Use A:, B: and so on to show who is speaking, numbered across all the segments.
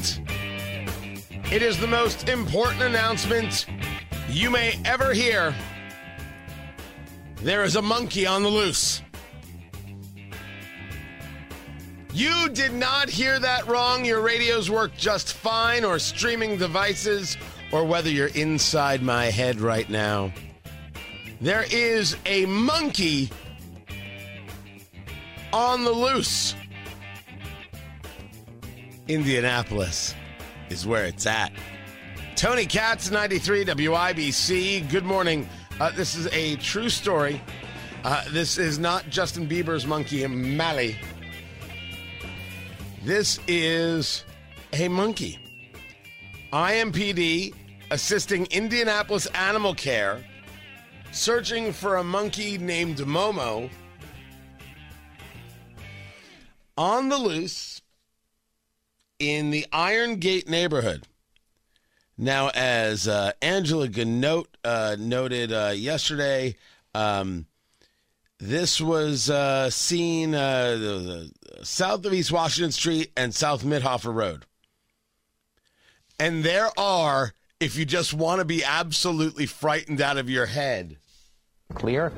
A: announcement. It is the most important announcement you may ever hear. There is a monkey on the loose. You did not hear that wrong. Your radios work just fine, or streaming devices, or whether you're inside my head right now. There is a monkey on the loose. Indianapolis is where it's at. Tony Katz, 93 WIBC. Good morning. Uh, this is a true story. Uh, this is not Justin Bieber's monkey in Mali. This is a monkey. IMPD assisting Indianapolis Animal Care searching for a monkey named Momo on the loose in the Iron Gate neighborhood. Now, as uh, Angela Ganote uh, noted uh, yesterday, um, this was uh, seen uh, south of East Washington Street and South Mitthoefer Road. And there are, if you just want to be absolutely frightened out of your head,
B: Clear.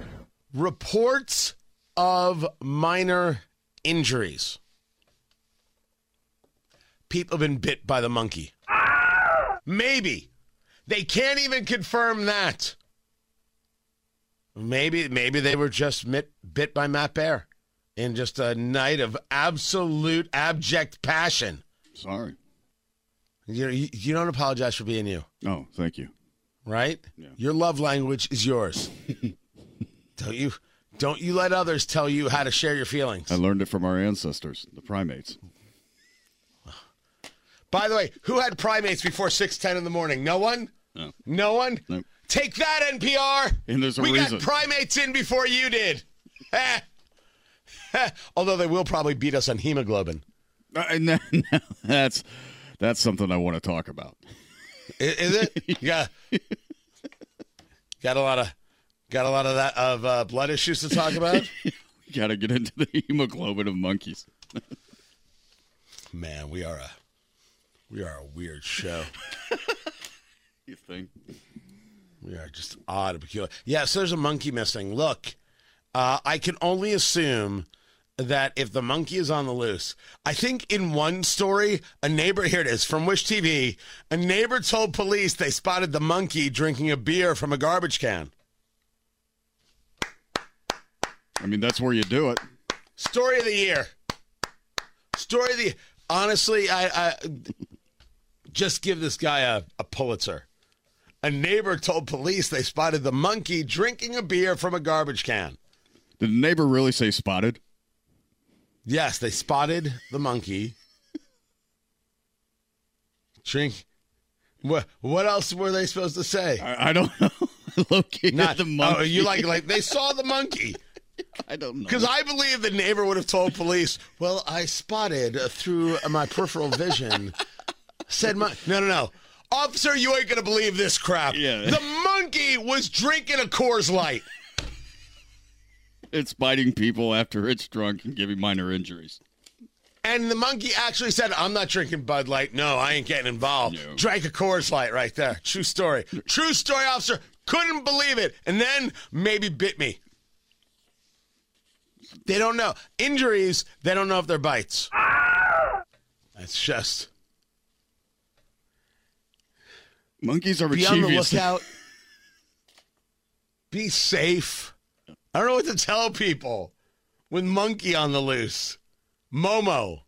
A: reports of minor injuries. People have been bit by the monkey. Maybe. They can't even confirm that. Maybe maybe they were just mit, bit by Matt Bear in just a night of absolute abject passion.
C: Sorry.
A: You, you, you don't apologize for being you,
C: Oh, thank you.
A: right?
C: Yeah.
A: Your love language is yours. don't you don't you let others tell you how to share your feelings.
C: I learned it from our ancestors, the primates.
A: By the way, who had primates before 6:10 in the morning? No one?
C: No.
A: No one?
C: Nope.
A: Take that NPR.
C: And there's a
A: we
C: reason.
A: got primates in before you did. Although they will probably beat us on hemoglobin.
C: Uh, and then- that's that's something I want to talk about.
A: I- Is it? yeah. Got a lot of got a lot of that of uh, blood issues to talk about.
C: We got to get into the hemoglobin of monkeys.
A: Man, we are a we are a weird show.
C: You think?
A: We are just odd and peculiar. Yeah, so there's a monkey missing. Look, uh, I can only assume that if the monkey is on the loose, I think in one story, a neighbor, here it is from Wish TV, a neighbor told police they spotted the monkey drinking a beer from a garbage can.
C: I mean, that's where you do it.
A: Story of the year. Story of the honestly, I, I just give this guy a, a Pulitzer. A neighbor told police they spotted the monkey drinking a beer from a garbage can.
C: Did the neighbor really say spotted?
A: Yes, they spotted the monkey. Drink. What? What else were they supposed to say?
C: I, I don't know. Located
A: Not
C: the monkey.
A: Oh, you like like they saw the monkey
C: I don't know.
A: because I believe the neighbor would have told police. Well, I spotted uh, through my peripheral vision. Said my no no no. Officer, you ain't gonna believe this crap.
C: Yeah.
A: The monkey was drinking a Coors Light.
C: it's biting people after it's drunk and giving minor injuries.
A: And the monkey actually said, I'm not drinking Bud Light. No, I ain't getting involved.
C: No.
A: Drank a Coors Light right there. True story. True story, officer. Couldn't believe it. And then maybe bit me. They don't know. Injuries, they don't know if they're bites. That's just.
C: Monkeys are
A: Be on the
C: mischievous.
A: lookout. Be safe. I don't know what to tell people with monkey on the loose. Momo.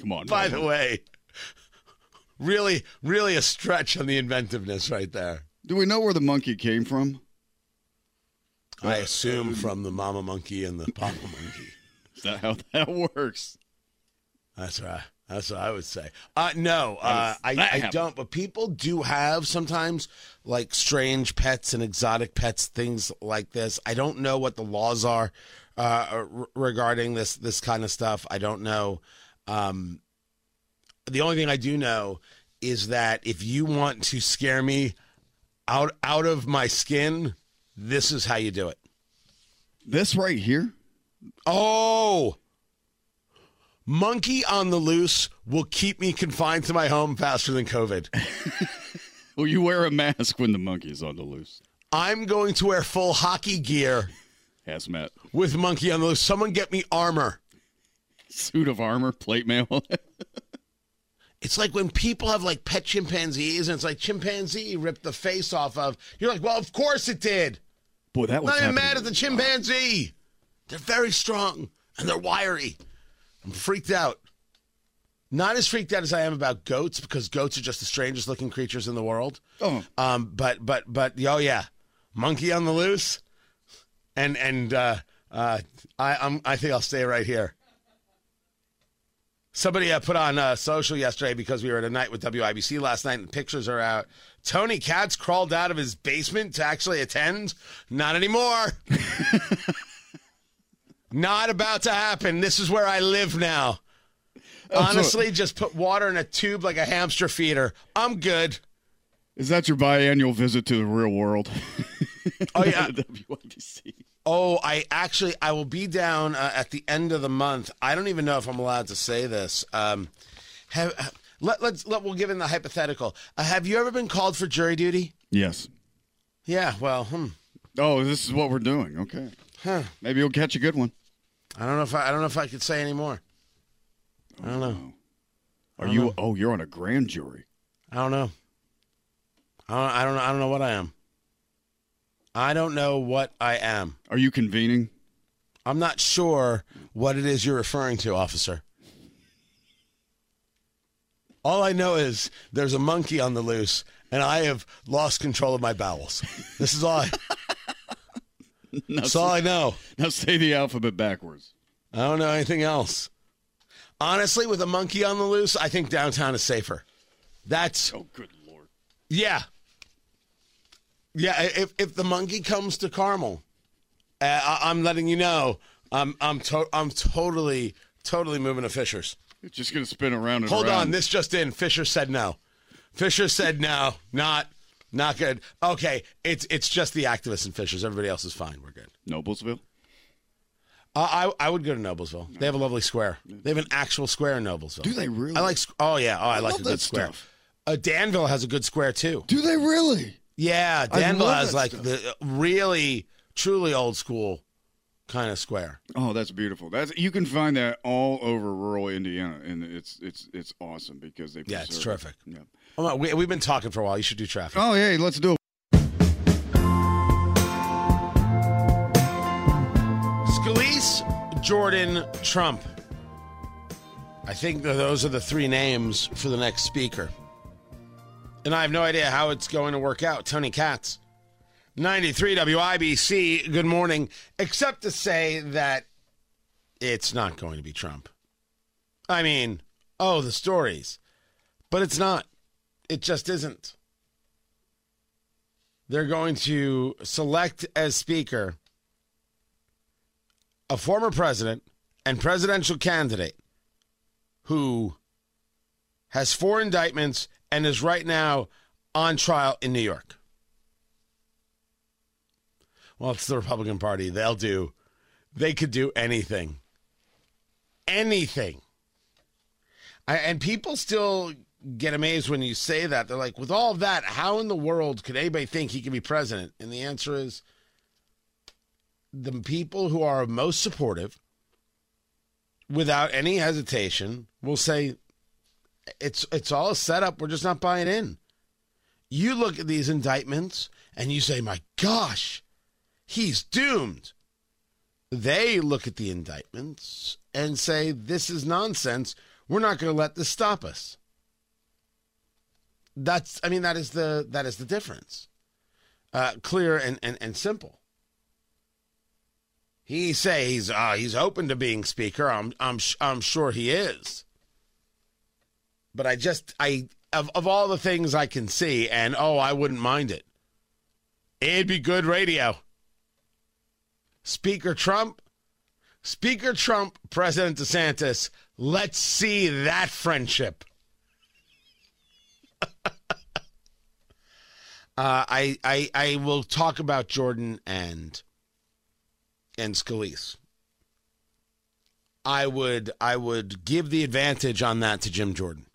C: Come on.
A: By
C: Momo.
A: the way, really, really a stretch on the inventiveness right there.
C: Do we know where the monkey came from?
A: I assume from the mama monkey and the papa monkey.
C: Is that how that works?
A: That's right. That's what I would say. Uh, no, uh, I, I don't. But people do have sometimes like strange pets and exotic pets, things like this. I don't know what the laws are uh, r- regarding this this kind of stuff. I don't know. Um, the only thing I do know is that if you want to scare me out out of my skin, this is how you do it.
C: This right here?
A: Oh, monkey on the loose will keep me confined to my home faster than COVID.
C: Well, you wear a mask when the monkey is on the loose.
A: I'm going to wear full hockey gear
C: Hazmat.
A: with monkey on the loose. Someone get me armor.
C: Suit of armor, plate mail.
A: It's like when people have like pet chimpanzees and it's like chimpanzee ripped the face off of. You're like, well, of course it did.
C: Boy, that
A: I'm
C: was
A: not even mad at the chimpanzee. They're very strong and they're wiry. I'm freaked out. Not as freaked out as I am about goats because goats are just the strangest looking creatures in the world.
C: Oh,
A: Um, but but but oh yeah, monkey on the loose, and and uh, uh, I I'm, I think I'll stay right here. Somebody uh, put on uh, social yesterday because we were at a night with WIBC last night, and pictures are out. Tony Katz crawled out of his basement to actually attend. Not anymore. Not about to happen. This is where I live now. Honestly, just put water in a tube like a hamster feeder. I'm good.
C: is that your biannual visit to the real world?
A: Oh yeah.
C: WIBC.
A: Oh, I actually I will be down uh, at the end of the month. I don't even know if I'm allowed to say this. Um, have, uh, let, let's let we'll give in the hypothetical. Uh, have you ever been called for jury duty?
C: Yes.
A: Yeah. Well, hmm.
C: Oh, this is what we're doing. Okay.
A: Huh.
C: Maybe you'll catch a good one.
A: I don't know if I, I don't know if I could say anymore. I don't know.
C: Are you? Oh, you're on a grand jury.
A: I don't know. I don't, I don't know. I don't know what I am. I don't know what I am.
C: Are you convening?
A: I'm not sure what it is you're referring to, officer. All I know is there's a monkey on the loose, and I have lost control of my bowels. This is all. I, That's all I know.
C: now say the alphabet backwards.
A: I don't know anything else. Honestly, with a monkey on the loose, I think downtown is safer. That's
C: Oh, good lord.
A: yeah, yeah. If if the monkey comes to Carmel, uh, I, I'm letting you know. I'm I'm to, I'm totally totally moving to Fishers.
C: It's just gonna spin around and
A: Hold
C: around.
A: on, this just in. Fisher said no. Fisher said no, not not good. Okay, it's it's just the activists and Fishers. Everybody else is fine. We're good.
C: Noblesville.
A: Uh, I I would go to Noblesville. They have a lovely square. They have an actual square in Noblesville.
C: Do they really?
A: I like. Oh yeah. Oh, I, like
C: love
A: a
C: that
A: good square.
C: stuff.
A: Uh, Danville has a good square too.
C: Do they really?
A: Yeah, Danville has like
C: stuff.
A: the really truly old school kind of square.
C: Oh, that's beautiful. That's you can find that all over rural Indiana, and it's it's it's awesome because they.
A: Yeah, it's
C: preserve it.
A: terrific.
C: Yeah.
A: Oh, no, we, we've been talking for a while. You should do traffic.
C: Oh, yeah, let's do it.
A: Scalise, Jordan, Trump. I think those are the three names for the next speaker. And I have no idea how it's going to work out. Tony Katz, 93 WIBC, good morning. Except to say that it's not going to be Trump. I mean, oh, the stories. But it's not. It just isn't. They're going to select as speaker a former president and presidential candidate who has four indictments and is right now on trial in New York. Well, it's the Republican Party. They'll do, they could do anything. Anything. I, and people still get amazed when you say that. They're like, with all that, how in the world could anybody think he can be president? And the answer is the people who are most supportive, without any hesitation, will say, it's it's all a setup. We're just not buying in. You look at these indictments and you say, "My gosh, he's doomed." They look at the indictments and say, "This is nonsense. We're not going to let this stop us." That's I mean that is the that is the difference. Uh, clear and, and, and simple. He say he's uh, he's open to being speaker. I'm I'm I'm sure he is. But I just I of of all the things I can see, and oh, I wouldn't mind it. It'd be good radio. Speaker Trump, Speaker Trump, President DeSantis. Let's see that friendship. Uh, I, I I will talk about Jordan and and Scalise. I would I would give the advantage on that to Jim Jordan,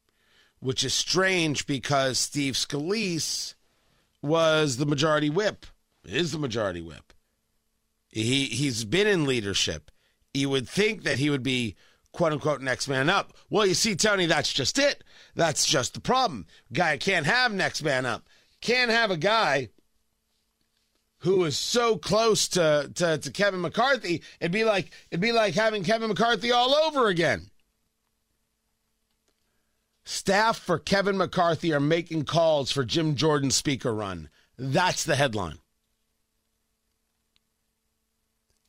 A: which is strange because Steve Scalise was the majority whip, is the majority whip. He he's been in leadership. You would think that he would be quote unquote next man up. Well, you see, Tony, that's just it. That's just the problem. Guy can't have next man up can't have a guy who is so close to, to, to Kevin McCarthy. It'd be like it'd be like having Kevin McCarthy all over again. Staff for Kevin McCarthy are making calls for Jim Jordan's speaker run. That's the headline.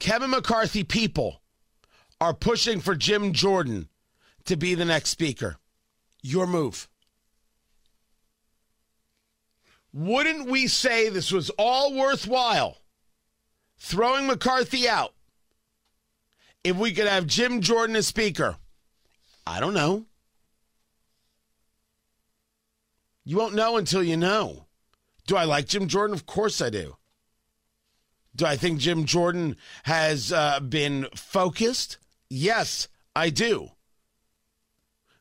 A: Kevin McCarthy people are pushing for Jim Jordan to be the next speaker. Your move. Wouldn't we say this was all worthwhile throwing McCarthy out if we could have Jim Jordan as speaker? I don't know. You won't know until you know. Do I like Jim Jordan? Of course I do. Do I think Jim Jordan has uh, been focused? Yes, I do.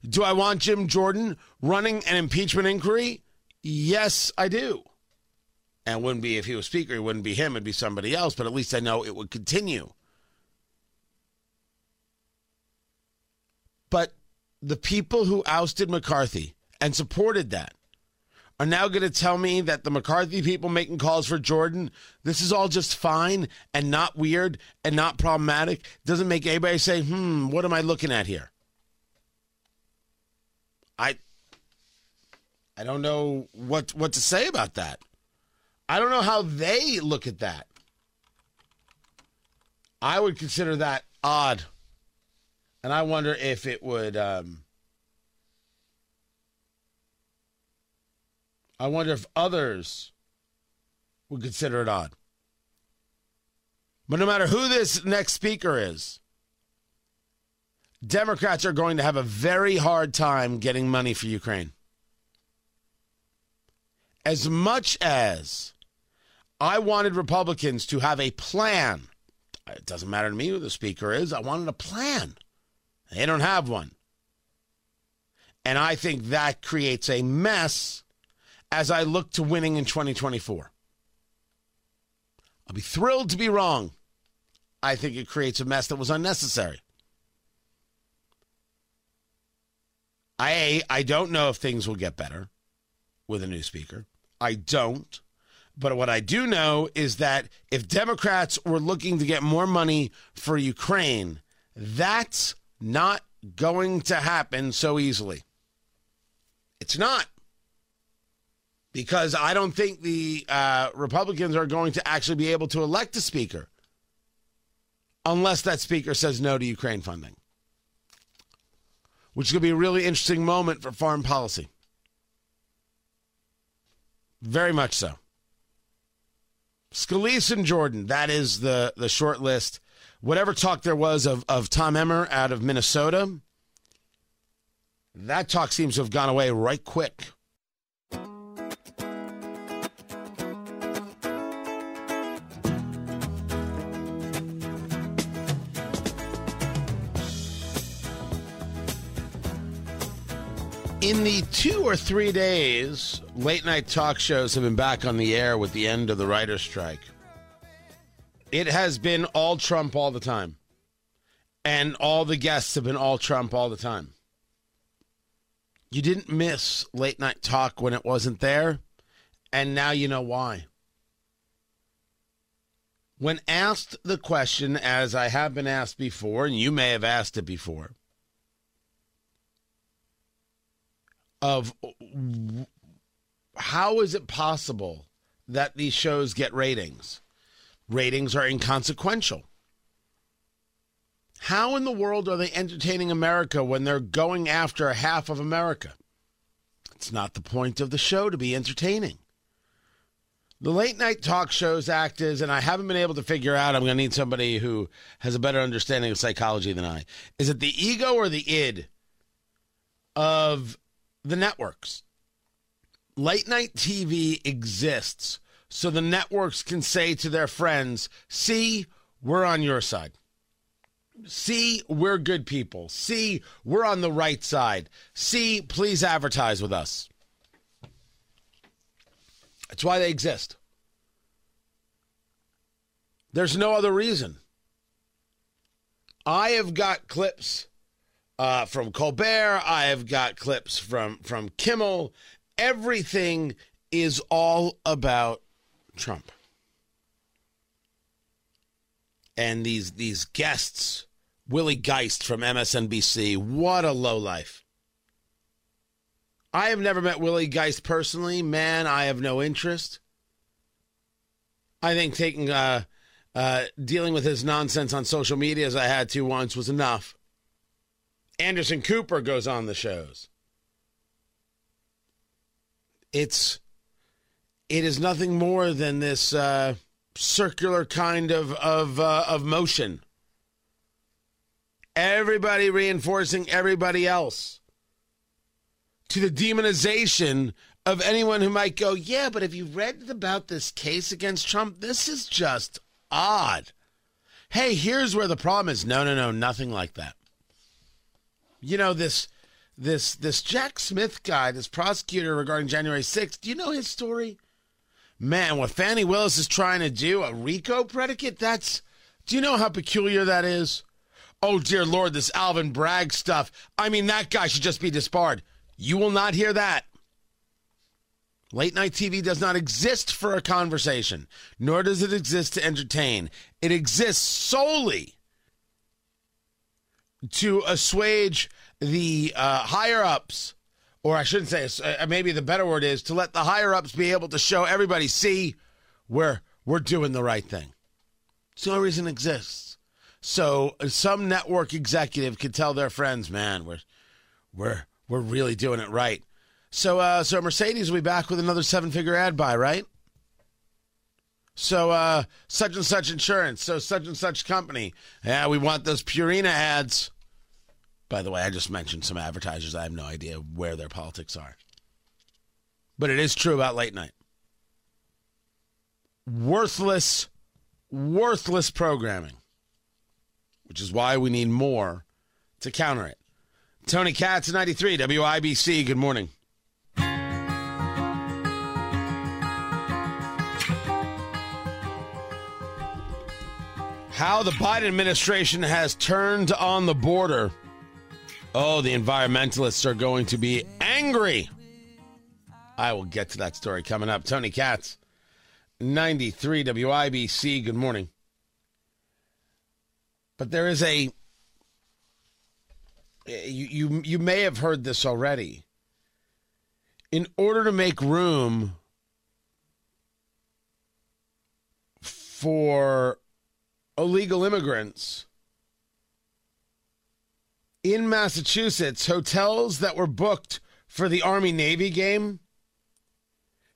A: Do I want Jim Jordan running an impeachment inquiry? Yes, I do. And wouldn't be if he was speaker, it wouldn't be him, it'd be somebody else, but at least I know it would continue. But the people who ousted McCarthy and supported that are now going to tell me that the McCarthy people making calls for Jordan, this is all just fine and not weird and not problematic. Doesn't make anybody say, hmm, what am I looking at here? I I don't know what what to say about that. I don't know how they look at that. I would consider that odd. And I wonder if it would um, I wonder if others would consider it odd. But no matter who this next speaker is, Democrats are going to have a very hard time getting money for Ukraine as much as I wanted Republicans to have a plan, it doesn't matter to me who the speaker is, I wanted a plan. They don't have one. And I think that creates a mess as I look to winning in 2024. I'll be thrilled to be wrong. I think it creates a mess that was unnecessary. I I don't know if things will get better with a new speaker. I don't. But what I do know is that if Democrats were looking to get more money for Ukraine, that's not going to happen so easily. It's not. Because I don't think the uh, Republicans are going to actually be able to elect a speaker unless that speaker says no to Ukraine funding, which could be a really interesting moment for foreign policy. Very much so. Scalise and Jordan, that is the, the short list. Whatever talk there was of, of Tom Emmer out of Minnesota, that talk seems to have gone away right quick. In the two or three days, late night talk shows have been back on the air with the end of the writer's strike. It has been all Trump all the time. And all the guests have been all Trump all the time. You didn't miss late night talk when it wasn't there, and now you know why. When asked the question, as I have been asked before, and you may have asked it before, of how is it possible that these shows get ratings? Ratings are inconsequential. How in the world are they entertaining America when they're going after half of America? It's not the point of the show to be entertaining. The late night talk shows act as, and I haven't been able to figure out, I'm going to need somebody who has a better understanding of psychology than I. Is it the ego or the id of the networks? Late night TV exists so the networks can say to their friends, see, we're on your side. See, we're good people. See, we're on the right side. See, please advertise with us. That's why they exist. There's no other reason. I have got clips uh, from Colbert. I have got clips from from Kimmel. Everything is all about Trump. And these these guests, Willie Geist from MSNBC, what a low life. I have never met Willie Geist personally. Man, I have no interest. I think taking uh, uh, dealing with his nonsense on social media as I had to once was enough. Anderson Cooper goes on the shows. It's it is nothing more than this uh, circular kind of of uh, of motion. Everybody reinforcing everybody else to the demonization of anyone who might go, yeah, but have you read about this case against Trump? This is just odd. Hey, here's where the problem is. No, no, no, nothing like that. You know this this this Jack Smith guy, this prosecutor regarding January 6th. Do you know his story? Man, what Fani Willis is trying to do, a RICO predicate, that's do you know how peculiar that is? Oh dear lord, this Alvin Bragg stuff. I mean, that guy should just be disbarred. You will not hear that. Late night TV does not exist for a conversation, nor does it exist to entertain. It exists solely to assuage the uh, higher ups, or I shouldn't say, uh, maybe the better word is to let the higher ups be able to show everybody, see, we're, we're doing the right thing. It's only reason exists. So some network executive could tell their friends, man, we're, we're, we're really doing it right. So, uh, so Mercedes will be back with another seven-figure ad buy, right? So, uh, such and such insurance, so such and such company. Yeah, we want those Purina ads. By the way, I just mentioned some advertisers. I have no idea where their politics are. But it is true about late night. Worthless, worthless programming, which is why we need more to counter it. Tony Katz, 93 WIBC. Good morning. How the Biden administration has turned on the border. Oh, the environmentalists are going to be angry. I will get to that story coming up. Tony Katz, 93 WIBC. Good morning. But there is a you, you you may have heard this already. In order to make room for illegal immigrants in Massachusetts, hotels that were booked for the Army Navy game,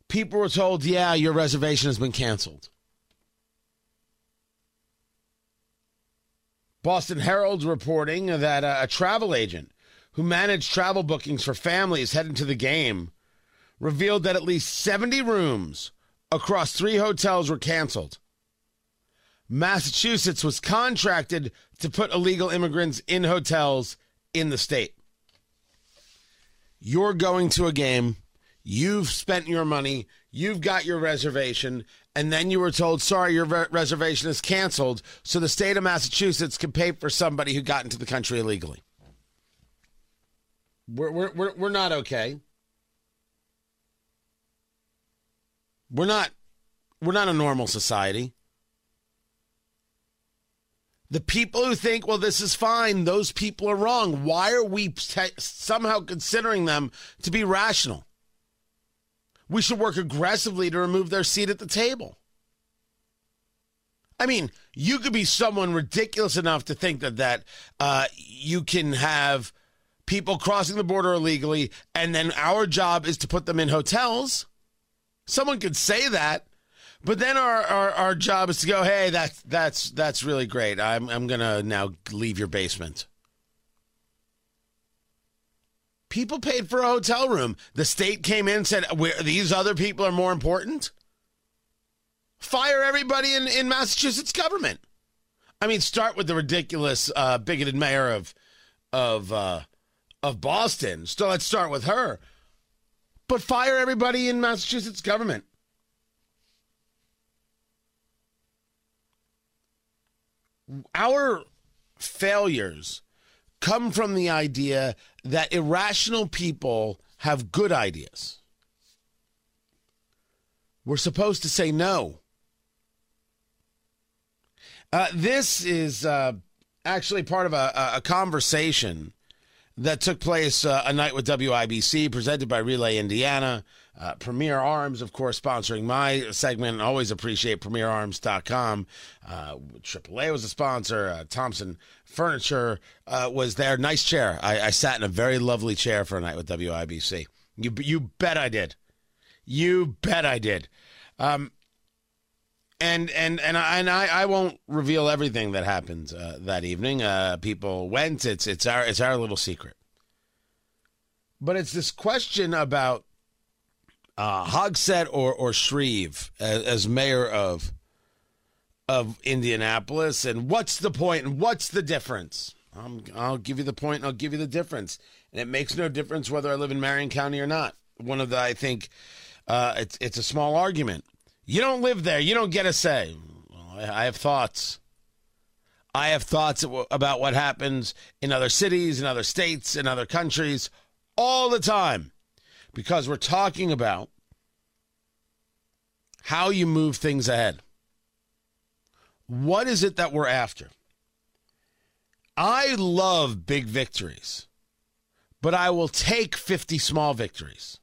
A: people were told, yeah, your reservation has been canceled. Boston Herald's reporting that a, a travel agent who managed travel bookings for families heading to the game revealed that at least 70 rooms across three hotels were canceled. Massachusetts was contracted to put illegal immigrants in hotels in the state. You're going to a game, you've spent your money, you've got your reservation, and then you were told, sorry, your re- reservation is canceled, so the state of Massachusetts can pay for somebody who got into the country illegally. We're, we're, we're, we're not okay. We're not we're not a normal society. The people who think, well, this is fine, those people are wrong. Why are we te- somehow considering them to be rational? We should work aggressively to remove their seat at the table. I mean, you could be someone ridiculous enough to think that that uh, you can have people crossing the border illegally, and then our job is to put them in hotels. Someone could say that, but then our, our, our job is to go, hey, that's that's that's really great. I'm I'm gonna now leave your basement. People paid for a hotel room. The state came in and said, these other people are more important. Fire everybody in, in Massachusetts government. I mean, start with the ridiculous, uh, bigoted mayor of of uh, of Boston. So let's start with her. But fire everybody in Massachusetts government. Our failures come from the idea that irrational people have good ideas. We're supposed to say no. Uh, this is uh, actually part of a, a, conversation that took place uh, a night with WIBC, presented by Relay Indiana. Uh, Premier Arms, of course, sponsoring my segment. Always appreciate PremierArms.com. Uh, AAA was a sponsor. Uh, Thompson Furniture uh, was there. Nice chair. I, I, sat in a very lovely chair for a night with WIBC. You, you bet I did. You bet I did. Um, and and and I, and I, I won't reveal everything that happened uh, that evening. Uh, people went. It's it's our it's our little secret. But it's this question about uh, Hogsett or or Shreve as, as mayor of of Indianapolis, and what's the point and what's the difference? Um, I'll give you the point. And I'll give you the difference, and it makes no difference whether I live in Marion County or not. One of the I think uh, it's it's a small argument. You don't live there. You don't get a say. Well, I, I have thoughts. I have thoughts about what happens in other cities, in other states, in other countries all the time because we're talking about how you move things ahead. What is it that we're after? I love big victories, but I will take 50 small victories.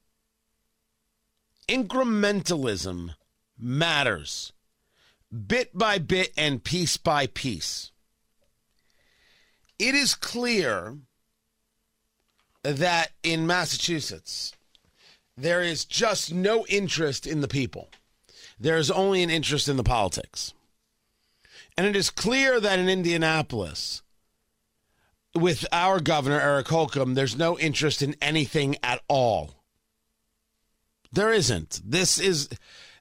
A: Incrementalism matters, bit by bit and piece by piece. It is clear that in Massachusetts, there is just no interest in the people. There is only an interest in the politics. And it is clear that in Indianapolis, with our governor, Eric Holcomb, there's no interest in anything at all. There isn't. This is,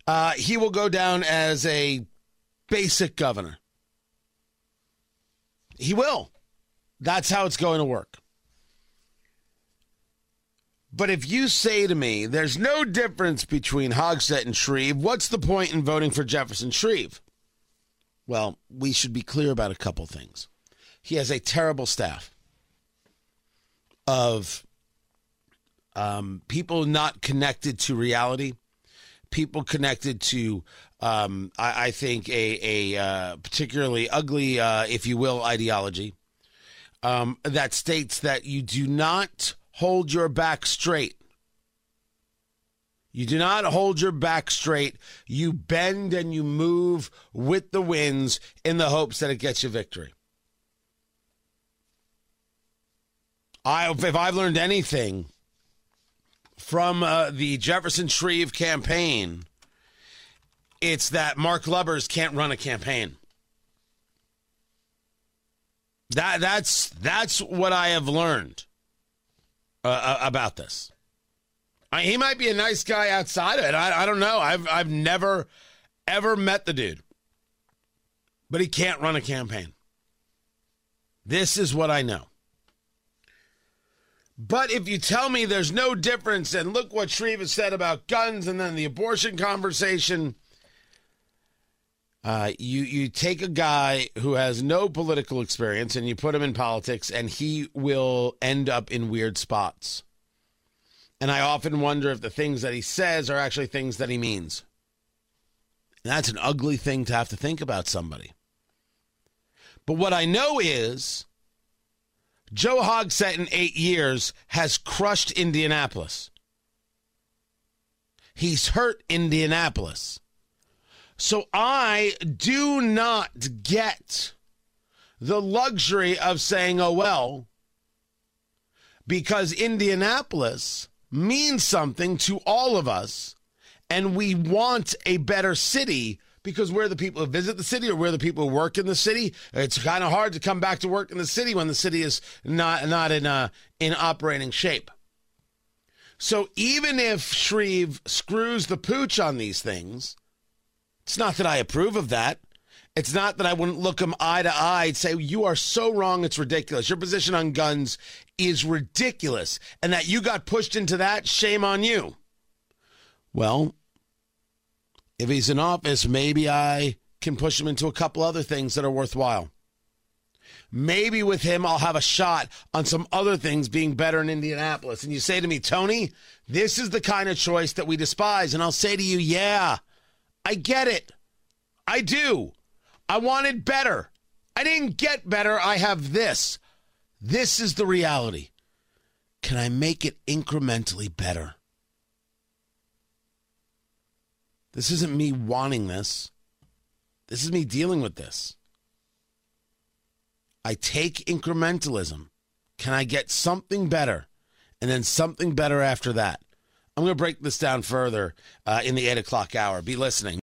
A: uh, he will go down as a basic governor. He will. That's how it's going to work. But if you say to me, there's no difference between Hogsett and Shreve, what's the point in voting for Jefferson Shreve? Well, we should be clear about a couple things. He has a terrible staff of um, people not connected to reality, people connected to, um, I, I, think, a, a uh, particularly ugly, uh, if you will, ideology um, that states that you do not hold your back straight. You do not hold your back straight. You bend and you move with the winds in the hopes that it gets you victory. I, if I've learned anything from uh, the Jefferson Shreve campaign, it's that Mark Lubbers can't run a campaign. That that's that's what I have learned uh, about this. I, he might be a nice guy outside of it. I, I don't know. I've I've never ever met the dude, but he can't run a campaign. This is what I know. But if you tell me there's no difference, and look what Shreve has said about guns and then the abortion conversation, uh, you you take a guy who has no political experience and you put him in politics, and he will end up in weird spots. And I often wonder if the things that he says are actually things that he means. And that's an ugly thing to have to think about somebody. But what I know is Joe Hogsett in eight years has crushed Indianapolis. He's hurt Indianapolis. So I do not get the luxury of saying, oh, well, because Indianapolis means something to all of us and we want a better city because we're the people who visit the city or we're the people who work in the city. It's kind of hard to come back to work in the city when the city is not not in uh, in operating shape. So even if Shreve screws the pooch on these things, it's not that I approve of that. It's not that I wouldn't look him eye to eye and say, You are so wrong, it's ridiculous. Your position on guns is ridiculous. And that you got pushed into that, shame on you. Well, if he's in office, maybe I can push him into a couple other things that are worthwhile. Maybe with him, I'll have a shot on some other things being better in Indianapolis. And you say to me, Tony, this is the kind of choice that we despise. And I'll say to you, yeah, I get it. I do. I wanted better. I didn't get better. I have this. This is the reality. Can I make it incrementally better? This isn't me wanting this. This is me dealing with this. I take incrementalism. Can I get something better? And then something better after that. I'm going to break this down further uh, in the 8 o'clock hour. Be listening.